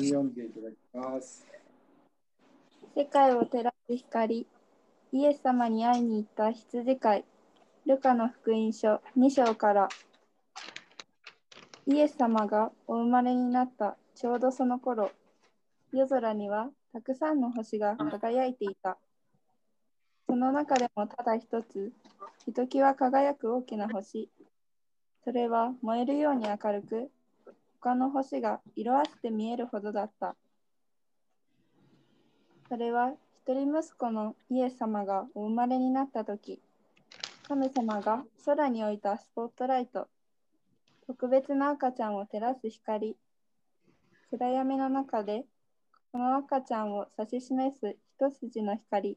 に読んでいただきます。世界を照らす光、イエス様に会いに行った羊飼い、ルカの福音書2章から、イエス様がお生まれになったちょうどその頃、夜空にはたくさんの星が輝いていた。その中でもただ一つ、ひときわ輝く大きな星。それは燃えるように明るく、他の星が色あせて見えるほどだった。それは一人息子のイエス様がお生まれになったとき、神様が空に置いたスポットライト、特別な赤ちゃんを照らす光、暗闇の中でこの赤ちゃんを指し示す一筋の光、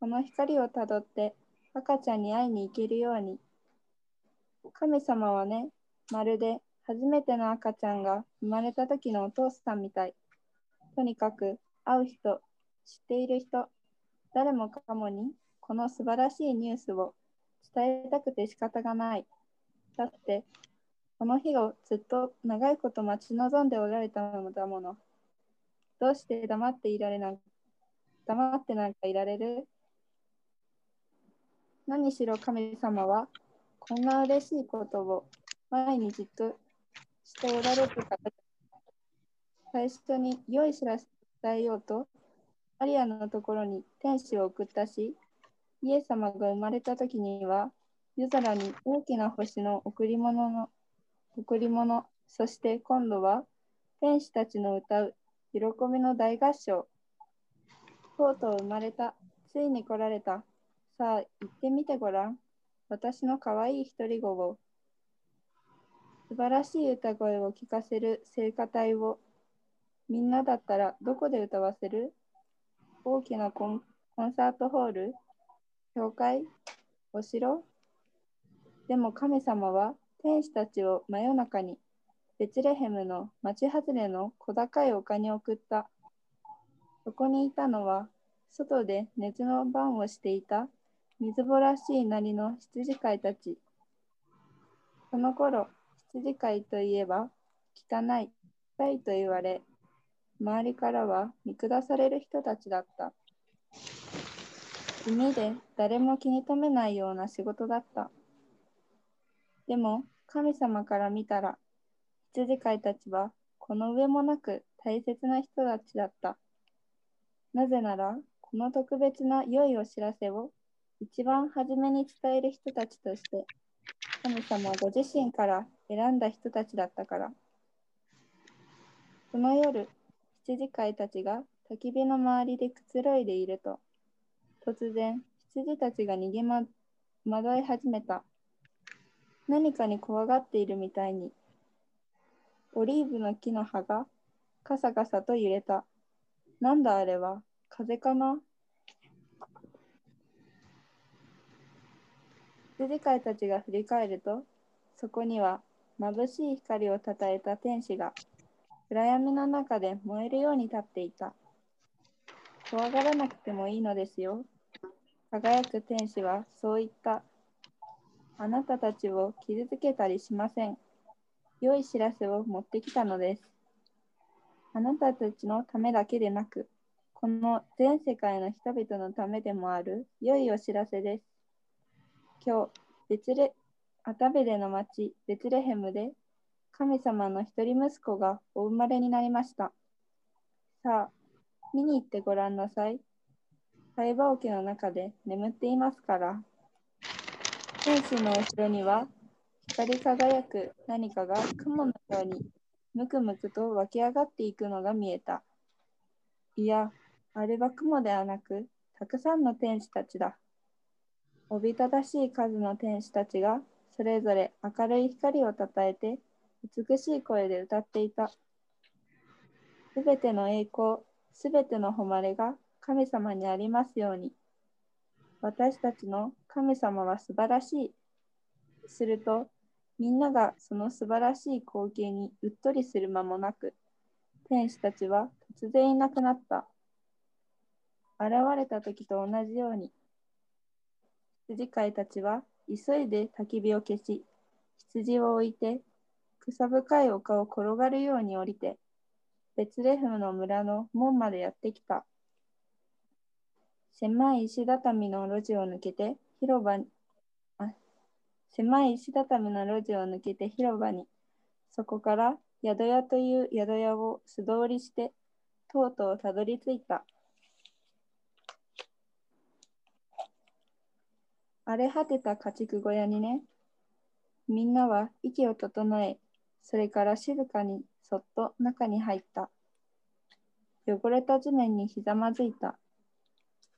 この光をたどって赤ちゃんに会いに行けるように。神様はね、まるで初めての赤ちゃんが生まれた時のお父さんみたい。とにかく会う人、知っている人、誰もかもにこの素晴らしいニュースを伝えたくて仕方がない。だって、この日をずっと長いこと待ち望んでおられたのだもの。どうして黙っていられない黙ってなんかいられる？何しろ神様はこんな嬉しいことを前にじっとしておられるから最初に良い知らせを伝えようとマリアのところに天使を送ったしイエス様が生まれた時には夜空に大きな星の贈り物の贈り物そして今度は天使たちの歌う喜びの大合唱。とうとう生まれたついに来られた。さあ行ってみてごらん。私の可愛い独り子を素晴らしい歌声を聞かせる聖歌隊をみんなだったらどこで歌わせる？大きなコンサートホール？教会？お城？でも神様は天使たちを真夜中にベツレヘムの町外れの小高い丘に送った。そこにいたのは外で熱の番をしていたみずぼらしいなりの羊飼いたち。その頃、羊飼いといえば汚い、臭いと言われ、周りからは見下される人たちだった。地味で誰も気に留めないような仕事だった。でも、神様から見たら、羊飼いたちはこの上もなく大切な人たちだった。なぜなら、この特別な良いお知らせを一番初めに伝える人たちとして、神様ご自身から選んだ人たちだったから。その夜、羊飼いたちが焚き火の周りでくつろいでいると、突然、羊たちが逃げま、惑い始めた。何かに怖がっているみたいに。オリーブの木の葉がカサカサと揺れた。なんだあれは風かな？羊飼いたちが振り返ると、そこには眩しい光をたたえた天使が暗闇の中で燃えるように立っていた。怖がらなくてもいいのですよ。輝く天使はそう言った。あなたたちを傷つけたりしません。良い知らせを持ってきたのです。あなたたちのためだけでなく、この全世界の人々のためでもある良いお知らせです。今日、ベツレアタベレの町ベツレヘムで神様の一人息子がお生まれになりました。さあ、見に行ってごらんなさい。会話桶の中で眠っていますから。天使の後ろには光り輝く何かが雲のようにむくむくと湧き上がっていくのが見えた。いや、あれは雲ではなく、たくさんの天使たちだ。おびただしい数の天使たちが、それぞれ明るい光をたたえて、美しい声で歌っていた。すべての栄光、すべての誉れが神様にありますように。私たちの神様は素晴らしい。すると、みんながその素晴らしい光景にうっとりする間もなく、天使たちは突然いなくなった。現れた時と同じように、羊飼いたちは急いで焚き火を消し、羊を置いて、草深い丘を転がるように降りて、ベツレヘムの村の門までやってきた。狭い石畳の路地を抜けて広場に、あ狭い石畳の路地を抜けて広場に、そこから宿屋という宿屋を素通りして、とうとうたどり着いた。荒れ果てた家畜小屋にね、みんなは息を整え、それから静かにそっと中に入った。汚れた地面にひざまずいた。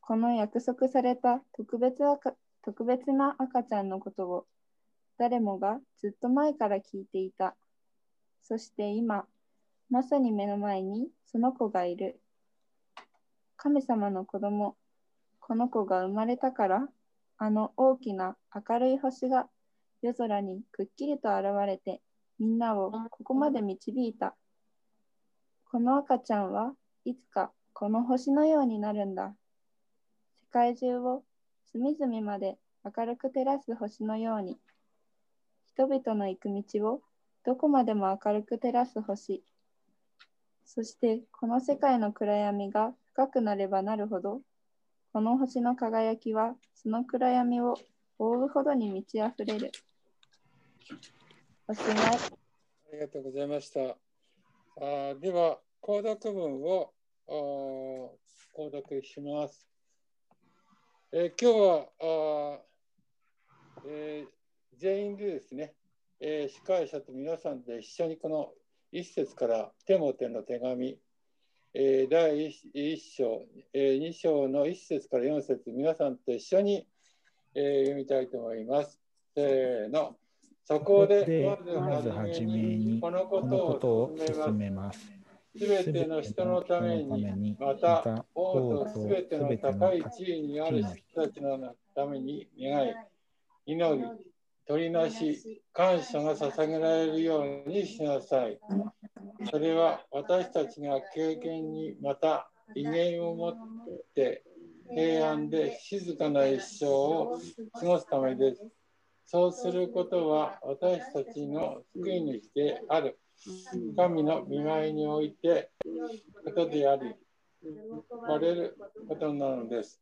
この約束された特別赤特別な赤ちゃんのことを誰もがずっと前から聞いていた。そして今、まさに目の前にその子がいる。神様の子供、この子が生まれたから、あの大きな明るい星が夜空にくっきりと現れて、みんなをここまで導いた。この赤ちゃんはいつかこの星のようになるんだ。界中を隅々まで明るく照らす星のように、人々の行く道をどこまでも明るく照らす星。そしてこの世界の暗闇が深くなればなるほど、この星の輝きはその暗闇を覆うほどに満ち溢れる。おしまい。ありがとうございました。あでは、購読文を購読します。えー、今日はあ、えー、全員でですね、えー、司会者と皆さんで一緒にこの一節からテモテの手紙、えー、第一章、えー、2章の一節から4節皆さんと一緒に、えー、読みたいと思います。せーの。そこでまずはじめにこのことを進めます。すべての人のために、また王とすべての高い地位にある人たちのために願い、祈り、取りなし、感謝が捧げられるようにしなさい。それは私たちが経験にまた威厳を持って平安で静かな一生を過ごすためです。そうすることは私たちの救い主である神の見舞いにおいてことであり、バれることなのです。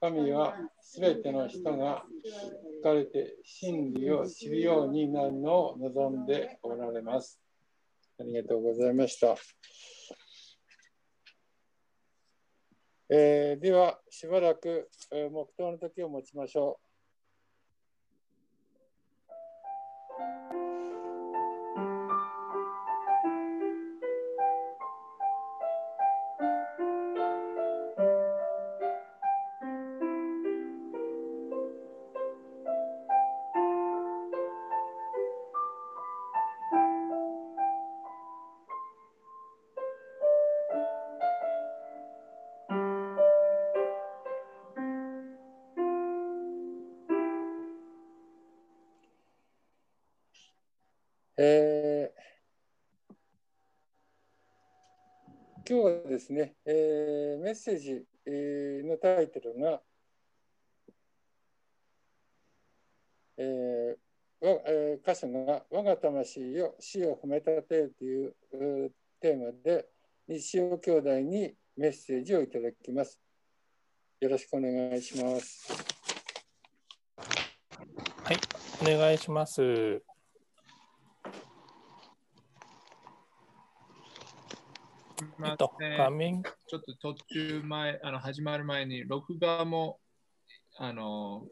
神はすべての人が聞かれて真理を知るようになるのを望んでおられます。ありがとうございました。えー、では、しばらく、えー、黙祷の時を持ちましょう。ッセージ、のタイトルが、えーわえー、箇所が「我が魂よ死を褒めたて」というテーマで西尾兄弟にメッセージをいただきます。よろしくお願いします。はい、お願いします。えっと、画面ちょっと途中前、あの始まる前に、録画もあの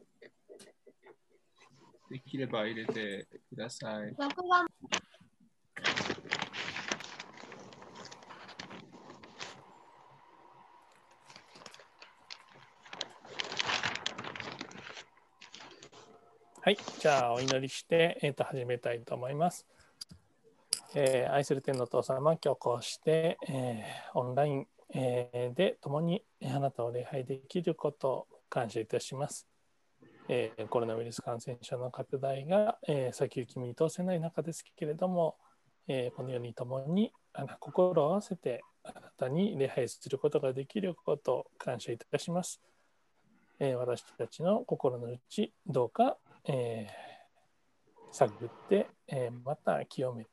できれば入れてください。録画はい、じゃあお祈りして、えー、と始めたいと思います。えー、愛する天の父様、今日こうして、えー、オンライン、えー、で共にあなたを礼拝できることを感謝いたします。えー、コロナウイルス感染症の拡大が、えー、先行き見通せない中ですけれども、えー、このように共にあの心を合わせてあなたに礼拝することができることを感謝いたします。えー、私たちの心の内、どうか、えー、探って、えー、また清めて、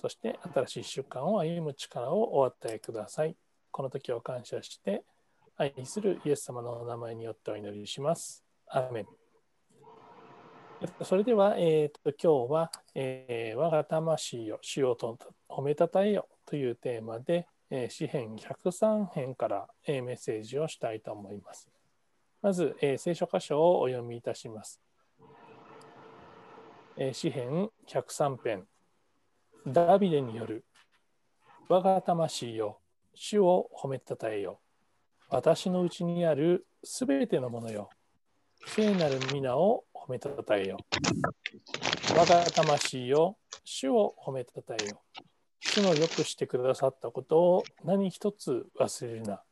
そして新しい習慣を歩む力をお与えください。この時を感謝して、愛するイエス様のお名前によってお祈りします。アーメン。それでは、えーと、今日は、えー、我が魂を主よと褒めたたえよというテーマで、えー、詩編103編から、えー、メッセージをしたいと思います。まず、えー、聖書箇所をお読みいたします。えー、詩編103編ダビデによる我が魂よ主を褒めたたえよ。私のうちにあるすべてのものよ。聖なる皆を褒めたたえよ。我が魂よ主を褒めたたえよ。主のよくしてくださったことを何一つ忘れるな。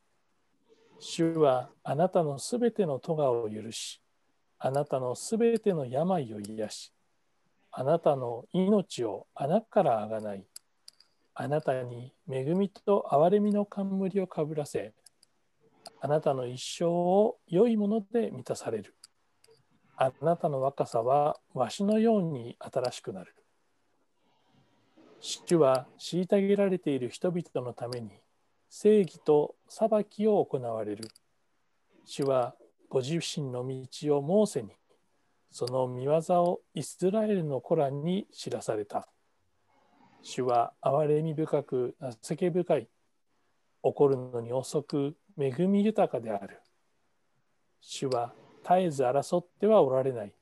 主はあなたのすべての咎を許しあなたのすべての病を癒しあなたの命を穴からあがない。あなたに恵みと憐れみの冠をかぶらせ、あなたの一生を良いもので満たされる。あなたの若さはわしのように新しくなる。主は虐げられている人々のために正義と裁きを行われる。主はご自身の道をモーセにその見業をイスラエルの子らに知らされた。主は憐れみ深く情け深い。怒るのに遅く恵み豊かである。主は絶えず争ってはおられない。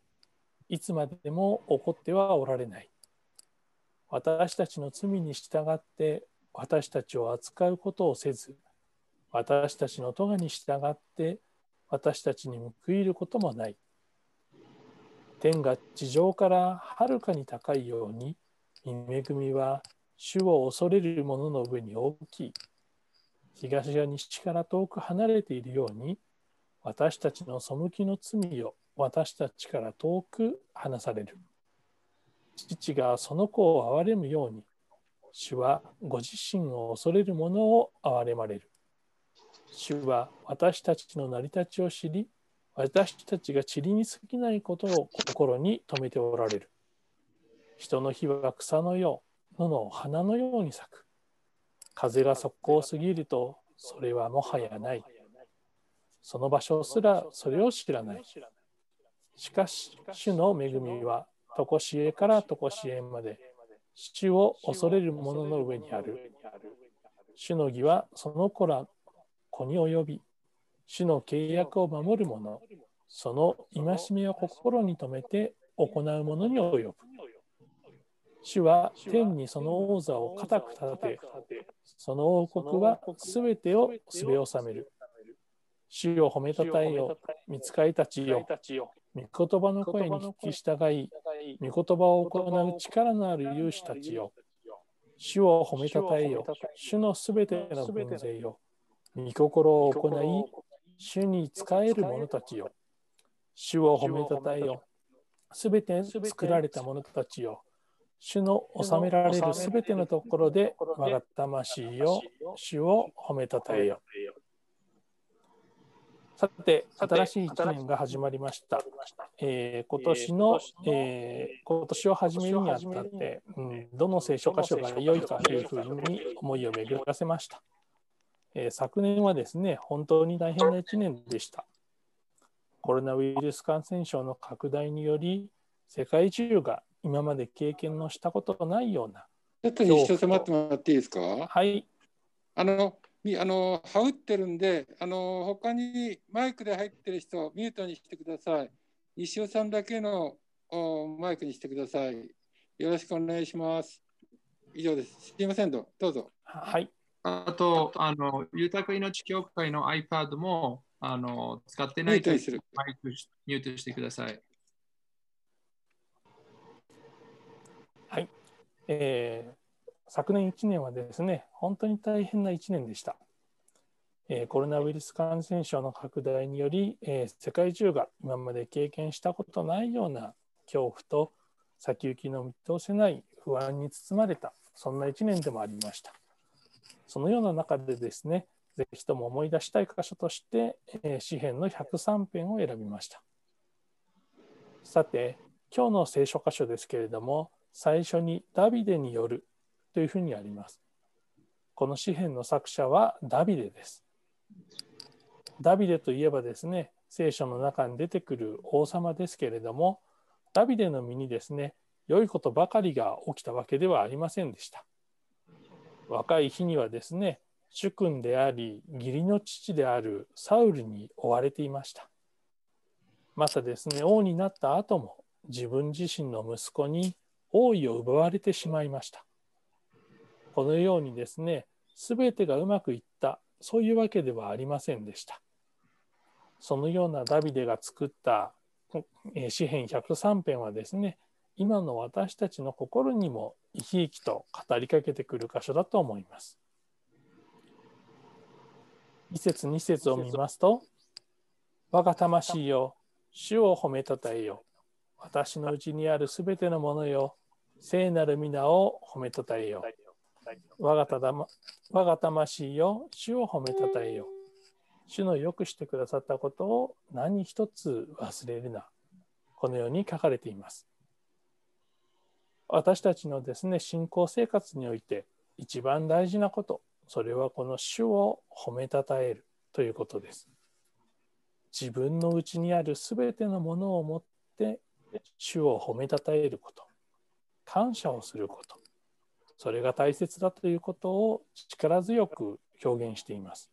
いつまでも怒ってはおられない。私たちの罪に従って私たちを扱うことをせず、私たちの咎に従って私たちに報いることもない。天が地上からはるかに高いように恵みは主を恐れる者の上に大きい。東や西から遠く離れているように私たちの背きの罪を私たちから遠く離される。父がその子を憐れむように主はご自身を恐れる者を憐れまれる。主は私たちの成り立ちを知り私たちが塵に過ぎないことを心に留めておられる。人の火は草のよう、野の花のように咲く。風が速攻すぎると、それはもはやない。その場所すらそれを知らない。しかし、主の恵みは、とこしえからとこしえまで、主を恐れる者の上にある。主の義はその子ら子に及び、主の契約を守る者、その戒めを心に留めて行う者に及ぶ。主は天にその王座を固く立て、その王国はすべてをすべ収める。主を褒めたたえよ、見つかりたちよ、御言葉の声に聞き従い、御言葉を行う力のある勇士たちよ。主を褒めたたえよ、主のすべての軍勢よ。御心を行い、主に仕える者たちよ。主を褒めたたえよ。すべて作られた者たちよ。主の治められるすべてのところで我が魂よ。主を褒めたたえよ。さて、新しい1年が始まりました。えー、今年の、えー、今年を始めるにあたって、うん、どの聖書箇所が良いかというふうに思いを巡らせました。えー、昨年はですね、本当に大変な1年でした。コロナウイルス感染症の拡大により、世界中が今まで経験のしたことのないような。ちょっと西尾迫ってもらっていいですか？はい。あの、あの、はうってるんで、あの、他にマイクで入ってる人、ミュートにしてください。西尾さんだけのマイクにしてください。よろしくお願いします。以上です。すみません、どうぞ。はい。あと、あの、豊か命協会の iPad もあの使ってないとマイクミュートしてください。はい、えー。昨年1年はですね、本当に大変な1年でした。えー、コロナウイルス感染症の拡大により、えー、世界中が今まで経験したことないような恐怖と先行きの見通せない不安に包まれた、そんな1年でもありました。そのような中でですね、ぜひとも思い出したい箇所として、えー、詩篇の103編を選びました。さて、今日の聖書箇所ですけれども、最初にダビデによるというふうにあります。この詩篇の作者はダビデです。ダビデといえばですね、聖書の中に出てくる王様ですけれども、ダビデの身にですね、良いことばかりが起きたわけではありませんでした。若い日にはですね、主君であり、義理の父であるサウルに追われていました。またですね、王になった後も自分自身の息子に王位を奪われてしまいました。このようにですね、すべてがうまくいった、そういうわけではありませんでした。そのようなダビデが作った詩篇103編はですね、今の私たちの心にも生き生きと語りかけてくる箇所だと思います。一節二節を見ますと、我が魂よ、主を褒めたたえよ。私のうちにあるすべてのものよ、聖なる皆を褒めたたえよ。我がただ、ま、我が魂よ、主を褒めたたえよ。主のよくしてくださったことを何一つ忘れるな。このように書かれています。私たちのですね、信仰生活において一番大事なこと、それはこの主を褒めたたえるということです。自分のうちにあるすべてのものをもって主を褒めたたえること、感謝をすること、それが大切だということを力強く表現しています。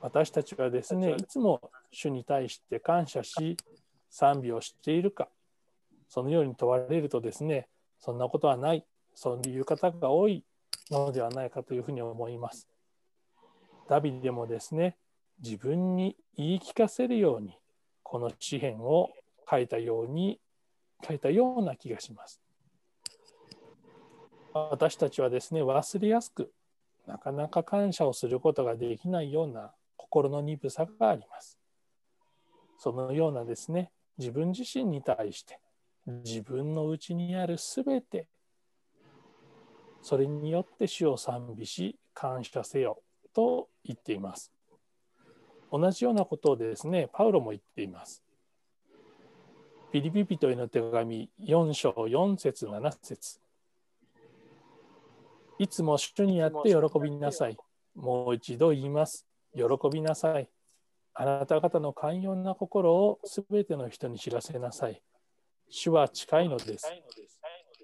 私たちはですね、いつも主に対して感謝し、賛美をしているか、そのように問われるとですね、そんなことはない、そういう方が多いのではないかというふうに思います。ダビデもですね、自分に言い聞かせるように、この詩篇を書いたように、書いたような気がします。私たちはですね、忘れやすく、なかなか感謝をすることができないような心の鈍さがあります。そのようなですね、自分自身に対して、自分の内にあるすべて、それによって主を賛美し、感謝せよと言っています。同じようなことをですね、パウロも言っています。ピリピピトへの手紙4章4節7節いつも主にあって喜びなさい。もう一度言います。喜びなさい。あなた方の寛容な心をすべての人に知らせなさい。主は近いのです。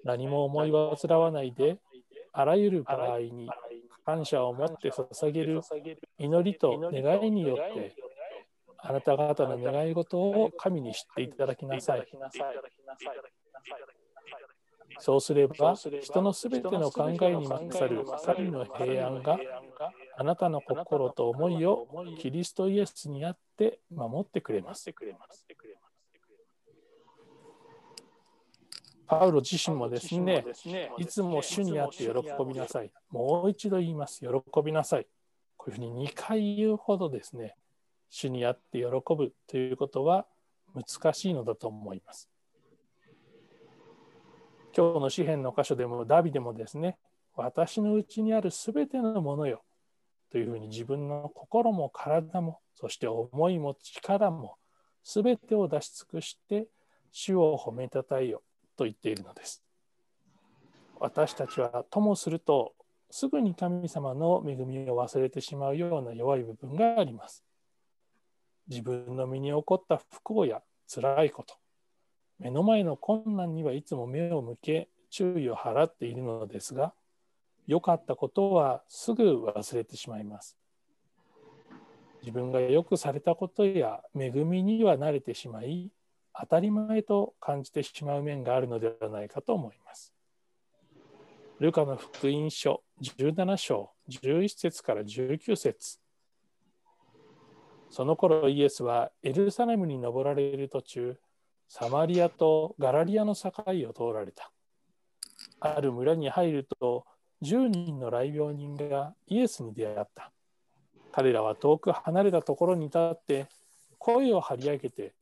何も思い煩わないで、あらゆる場合に感謝を持って捧げる祈りと願いによって、あなた方の願い事を神に知っていただきなさい。そうすれば、人のすべての考えに勝る神の平安があなたの心と思いをキリストイエスにあって守ってくれます。パウロ自身もですね、いつも主にあって喜びなさい。もう一度言います。喜びなさい。こういうふうに2回言うほどですね、主にあって喜ぶということは難しいのだと思います。今日の詩篇の箇所でもダビデもですね、私のうちにあるすべてのものよというふうに自分の心も体も、そして思いも力もすべてを出し尽くして主を褒めたたえよと言っているのです。私たちはともするとすぐに神様の恵みを忘れてしまうような弱い部分があります。自分の身に起こった不幸や辛いこと、目の前の困難にはいつも目を向け注意を払っているのですが良かったことはすぐ忘れてしまいます自分がよくされたことや恵みには慣れてしまい当たり前と感じてしまう面があるのではないかと思いますルカの福音書17章11節から19節その頃イエスはエルサレムに登られる途中サマリアとガラリアの境を通られた。ある村に入ると、10人の来病人がイエスに出会った。彼らは遠く離れたところに立って、声を張り上げて、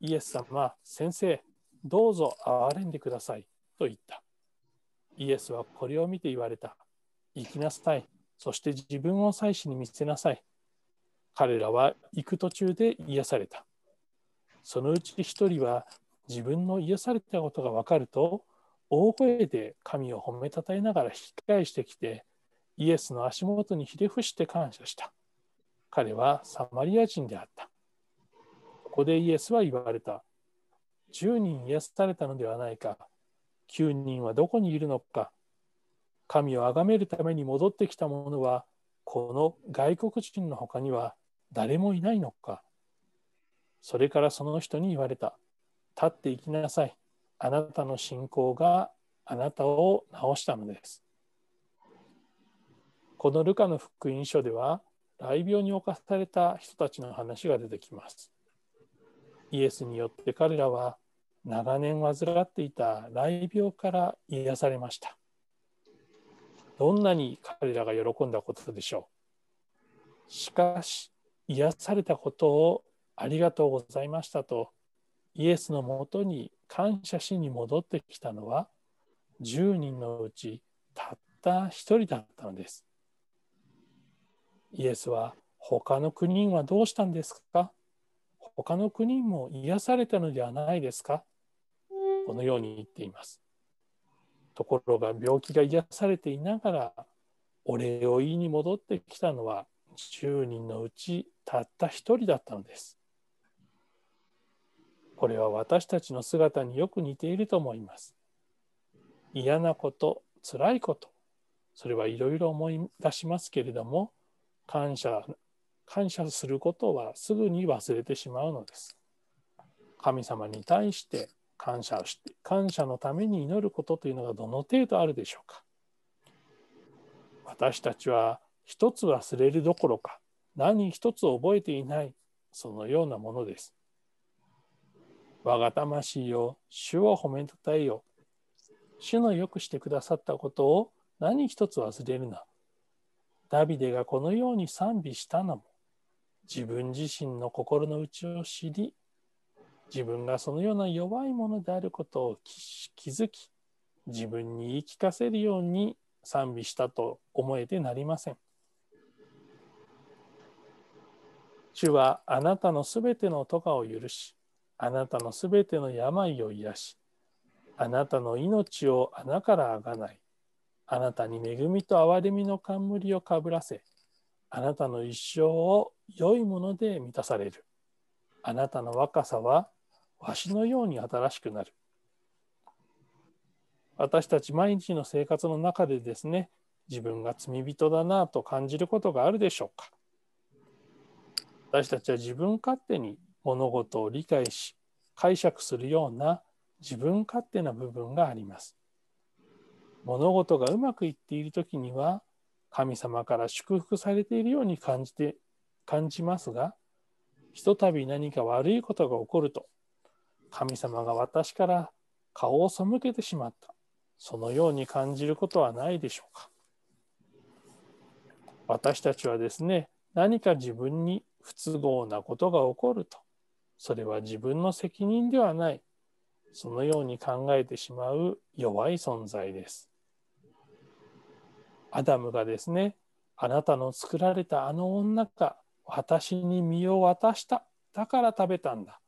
イエス様、先生、どうぞ憐れんでください、と言った。イエスはこれを見て言われた。行きなさい。そして自分を祭司に見せなさい。彼らは行く途中で癒された。そのうち一人は自分の癒されたことが分かると大声で神を褒めたたえながら引き返してきてイエスの足元にひれ伏して感謝した。彼はサマリア人であった。ここでイエスは言われた。10人癒されたのではないか。9人はどこにいるのか。神を崇めるために戻ってきた者は、この外国人の他には誰もいないのか。それからその人に言われた。立っていきなさい。あなたの信仰があなたを治したのです。このルカの福音書では、雷病に侵された人たちの話が出てきます。イエスによって彼らは長年患っていた雷病から癒されました。どんなに彼らが喜んだことでしょう。しかし、癒されたことをありがとうございましたと、イエスのもとに感謝しに戻ってきたのは、10人のうちたった1人だったのです。イエスは、他の9人はどうしたんですか？他の9人も癒されたのではないですか？このように言っています。ところが病気が癒されていながらお礼を言いに戻ってきたのは10人のうちたった1人だったのです。これは私たちの姿によく似ていると思います。嫌なこと、辛いこと、それはいろいろ思い出しますけれども、感謝、感謝することはすぐに忘れてしまうのです。神様に対して感謝をして、感謝のために祈ることというのがどの程度あるでしょうか。私たちは一つ忘れるどころか、何一つ覚えていない、そのようなものです。我が魂よ、主を褒めたたえよ。主のよくしてくださったことを何一つ忘れるな。ダビデがこのように賛美したのも、自分自身の心の内を知り、自分がそのような弱いものであることを気づき、自分に言い聞かせるように賛美したと思えてなりません。主はあなたのすべての咎を許し、あなたのすべての病を癒し、あなたの命を穴からあがない、あなたに恵みと憐れみの冠をかぶらせ、あなたの一生を良いもので満たされる。あなたの若さはわしのように新しくなる。私たち毎日の生活の中でですね、自分が罪人だなと感じることがあるでしょうか。私たちは自分勝手に物事を理解し解釈するような自分勝手な部分があります。物事がうまくいっている時には神様から祝福されているように感じて感じますがひとたび何か悪いことが起こると神様が私から顔を背けてしまったそのように感じることはないでしょうか私たちはですね何か自分に不都合なことが起こるとそれは自分の責任ではない。そのように考えてしまう弱い存在です。アダムがですね、あなたの作られたあの女が私に身を渡した。だから食べたんだ。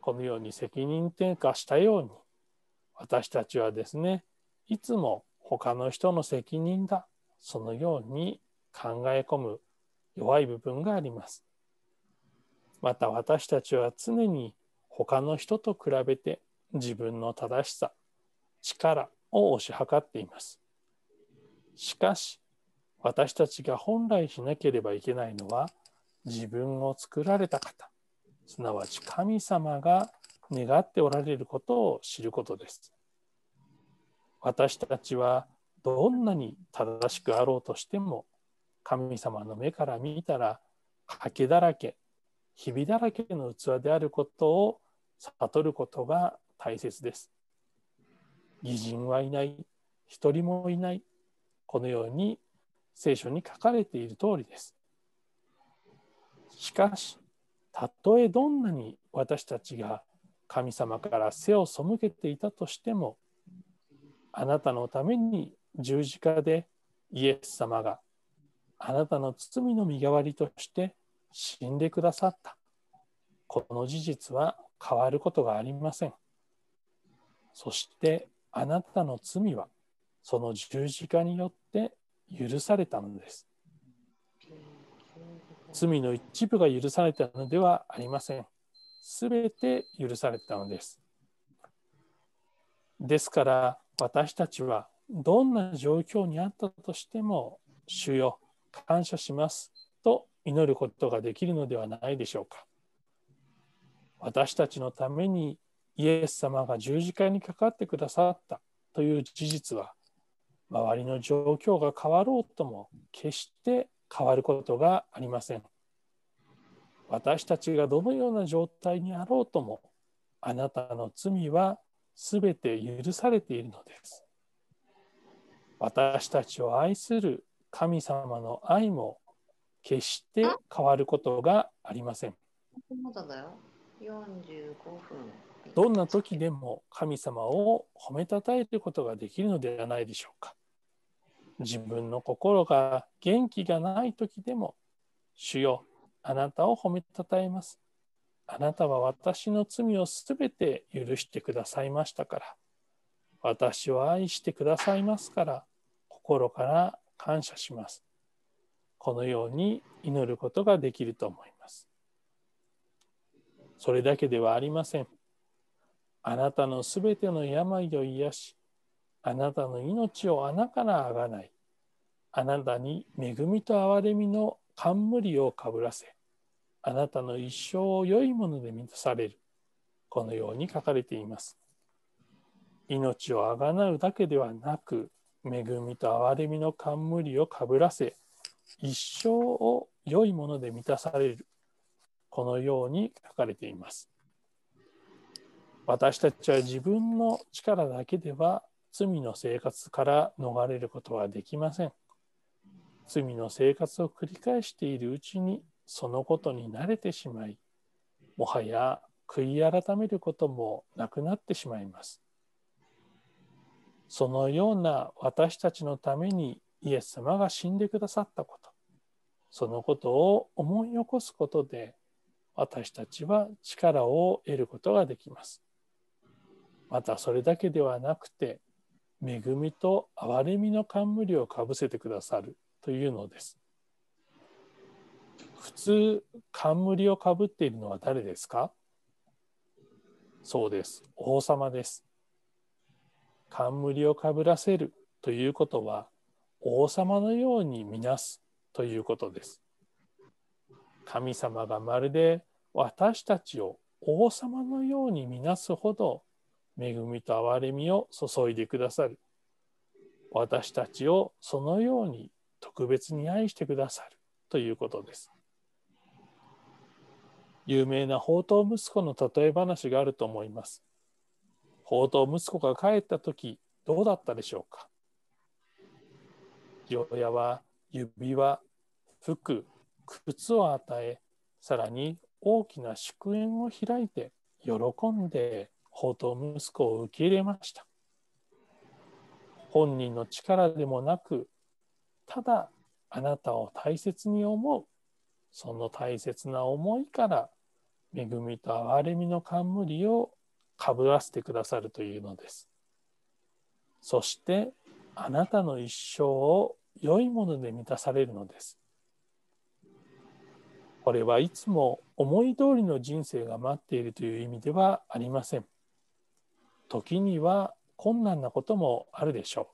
このように責任転嫁したように、私たちはですね、いつも他の人の責任だ。そのように考え込む弱い部分があります。また私たちは常に他の人と比べて自分の正しさ、力を推し量っています。しかし、私たちが本来しなければいけないのは、自分を作られた方、すなわち神様が願っておられることを知ることです。私たちはどんなに正しくあろうとしても、神様の目から見たら、賭けだらけ、ひびだらけの器であることを悟ることが大切です。義人はいない、一人もいない、このように聖書に書かれている通りです。しかし、たとえどんなに私たちが神様から背を背けていたとしても、あなたのために十字架でイエス様があなたの罪の身代わりとして死んでくださった。この事実は変わることがありません。そしてあなたの罪はその十字架によって許されたのです。罪の一部が許されたのではありません。すべて許されたのです。ですから私たちはどんな状況にあったとしても主よ感謝しますと祈ることができるのではないでしょうか。私たちのためにイエス様が十字架にかかってくださったという事実は周りの状況が変わろうとも決して変わることがありません。私たちがどのような状態にあろうともあなたの罪はすべて許されているのです。私たちを愛する神様の愛も決して変わることがありません。まだだよ。45分どんな時でも神様を褒めたたえることができるのではないでしょうか。自分の心が元気がない時でも、主よ、あなたを褒めたたえます。あなたは私の罪をすべて許してくださいましたから、私を愛してくださいますから、心から感謝します。このように祈ることができると思います。それだけではありません。あなたのすべての病を癒し、あなたの命を穴からあがない、あなたに恵みと憐れみの冠をかぶらせ、あなたの一生を良いもので満たされる。このように書かれています。命をあがなうだけではなく、恵みと憐れみの冠をかぶらせ、一生を良いもので満たされる。このように書かれています。私たちは自分の力だけでは罪の生活から逃れることはできません。罪の生活を繰り返しているうちにそのことに慣れてしまい、もはや悔い改めることもなくなってしまいます。そのような私たちのためにイエス様が死んでくださったこと、そのことを思い起こすことで、私たちは力を得ることができます。またそれだけではなくて、恵みと憐れみの冠をかぶせてくださるというのです。普通、冠をかぶっているのは誰ですか？そうです。王様です。冠をかぶらせるということは、王様のようにみなすということです。神様がまるで私たちを王様のようにみなすほど恵みと憐れみを注いでくださる。私たちをそのように特別に愛してくださるということです。有名な宝刀息子の例え話があると思います。宝刀息子が帰った時どうだったでしょうか？父親は指輪、服、靴を与え、さらに大きな祝宴を開いて喜んで宝刀息子を受け入れました。本人の力でもなく、ただあなたを大切に思う、その大切な思いから恵みと憐れみの冠をかぶらせてくださるというのです。そしてあなたの一生を良いもので満たされるのです。これはいつも思い通りの人生が待っているという意味ではありません。時には困難なこともあるでしょ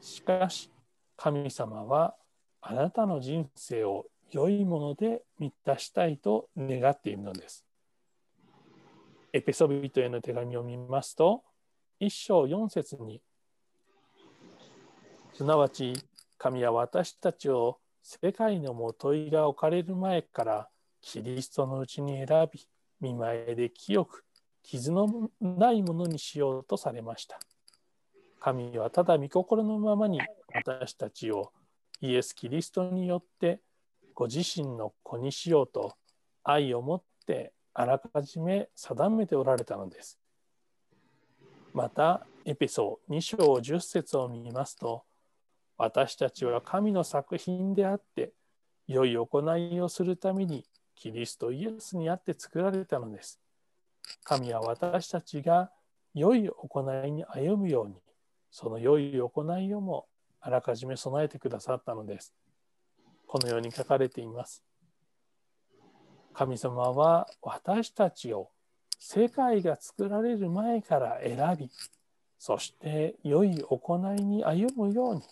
う。しかし、神様はあなたの人生を良いもので満たしたいと願っているのです。エペソビトへの手紙を見ますと、一章四節に、すなわち神は私たちを世界のもといが置かれる前からキリストのうちに選び、見舞いで清く、傷のないものにしようとされました。神はただ御心のままに私たちをイエス・キリストによってご自身の子にしようと愛を持ってあらかじめ定めておられたのです。また、エペソー2章10節を見ますと、私たちは神の作品であって、良い行いをするためにキリストイエスにあって作られたのです。神は私たちが良い行いに歩むように、その良い行いをもあらかじめ備えてくださったのです。このように書かれています。神様は私たちを世界が作られる前から選び、そして良い行いに歩むように、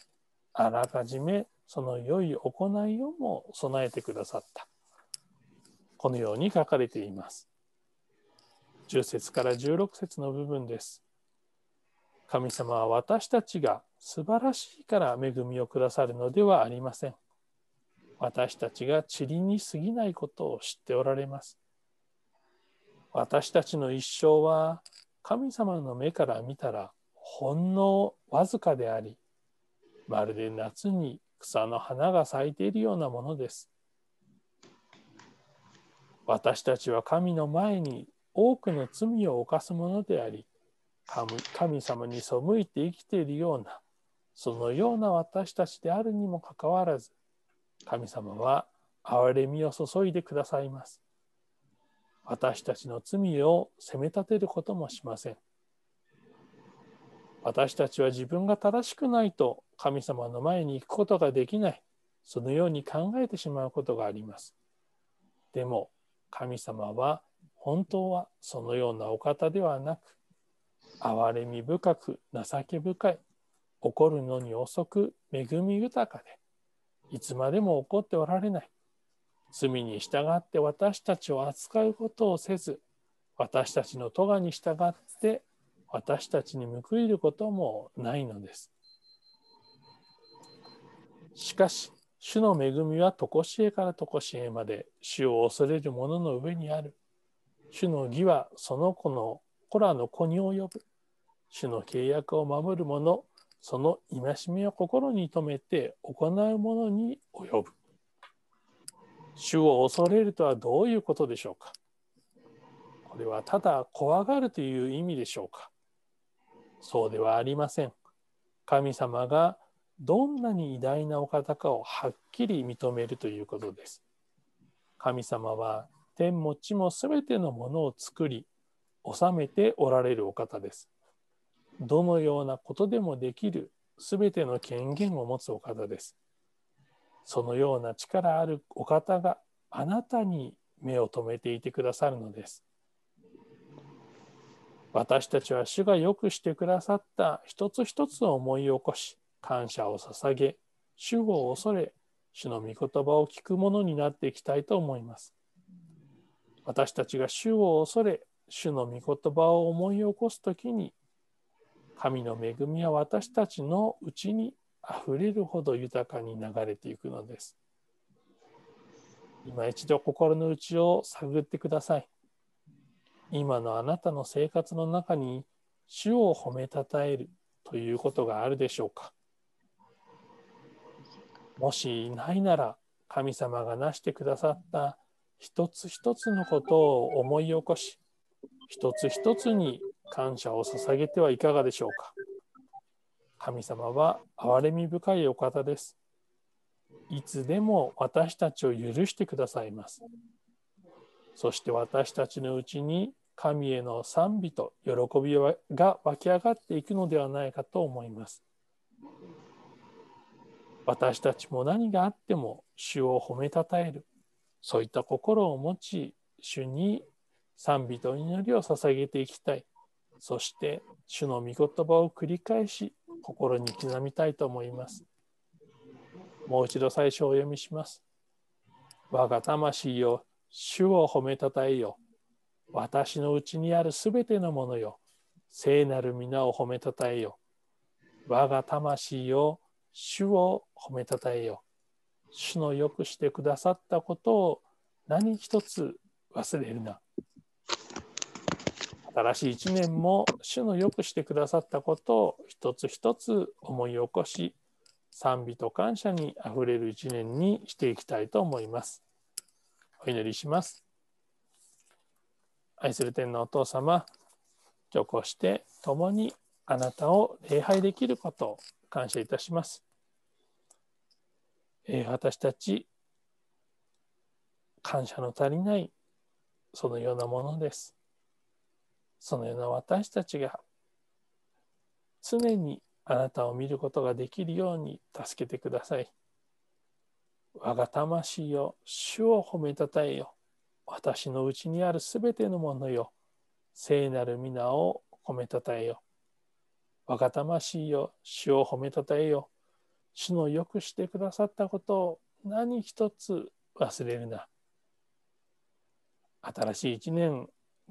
あらかじめその良い行いをも備えてくださった。このように書かれています。10節から16節の部分です。神様は私たちが素晴らしいから恵みをくださるのではありません。私たちが塵に過ぎないことを知っておられます。私たちの一生は神様の目から見たらほんのわずかであり、まるで夏に草の花が咲いているようなものです。私たちは神の前に多くの罪を犯すものであり、神様に背いて生きているような、そのような私たちであるにもかかわらず、神様は憐れみを注いでくださいます。私たちの罪を責め立てることもしません。私たちは自分が正しくないと神様の前に行くことができない、そのように考えてしまうことがあります。でも、神様は本当はそのようなお方ではなく、憐れみ深く情け深い、怒るのに遅く恵み豊かで、いつまでも怒っておられない。罪に従って私たちを扱うことをせず、私たちの咎に従って私たちに報いることもないのです。しかし、主の恵みは常しえから常しえまで主を恐れる者の上にある。主の義はその子の子らの子に及ぶ。主の契約を守る者、その戒めを心に留めて行う者に及ぶ。主を恐れるとはどういうことでしょうかこれはただ怖がるという意味でしょうかそうではありません。神様がどんなに偉大なお方かをはっきり認めるということです。神様は天も地もすべてのものを作り、治めておられるお方です。どのようなことでもできるすべての権限を持つお方です。そのような力あるお方があなたに目を留めていてくださるのです。私たちは主がよくしてくださった一つ一つを思い起こし、感謝を捧げ、主を恐れ、主の御言葉を聞くものになっていきたいと思います。私たちが主を恐れ、主の御言葉を思い起こすときに、神の恵みは私たちのうちにあふれるほど豊かに流れていくのです。今一度心の内を探ってください。今のあなたの生活の中に主を褒めたたえるということがあるでしょうかもしないなら神様がなしてくださった一つ一つのことを思い起こし一つ一つに感謝を捧げてはいかがでしょうか神様は憐れみ深いお方です。いつでも私たちを許してくださいます。そして私たちのうちに神への賛美と喜びが湧き上がっていくのではないかと思います。私たちも何があっても主を褒めたたえる、そういった心を持ち、主に賛美と祈りを捧げていきたい。そして主の御言葉を繰り返し心に刻みたいと思います。もう一度最初をお読みします。我が魂よ、主を褒めたたえよ。私のうちにあるすべてのものよ。聖なる皆を褒めたたえよ。我が魂よ、主を褒めたたえよ。主のよくしてくださったことを何一つ忘れるな。新しい一年も主のよくしてくださったことを一つ一つ思い起こし、賛美と感謝にあふれる一年にしていきたいと思います。お祈りします。愛する天のお父様、今日こうして共にあなたを礼拝できることを感謝いたします。えー、私たち、感謝の足りないそのようなものです。そのような私たちが常にあなたを見ることができるように助けてください。我が魂よ、主を褒めたたえよ。私のうちにあるすべてのものよ。聖なる皆を褒めたたえよ。我が魂よ、主を褒めたたえよ。主のよくしてくださったことを何一つ忘れるな。新しい一年、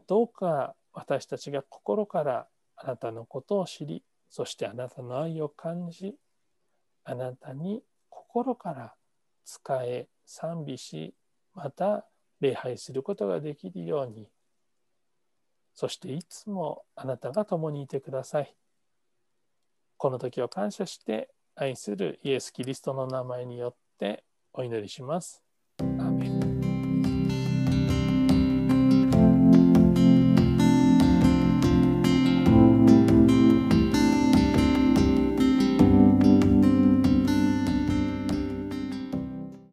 どうか私たちが心からあなたのことを知り、そしてあなたの愛を感じ、あなたに心から仕え、賛美し、また礼拝することができるように、そしていつもあなたが共にいてください。この時を感謝して愛するイエス・キリストの名前によってお祈りします。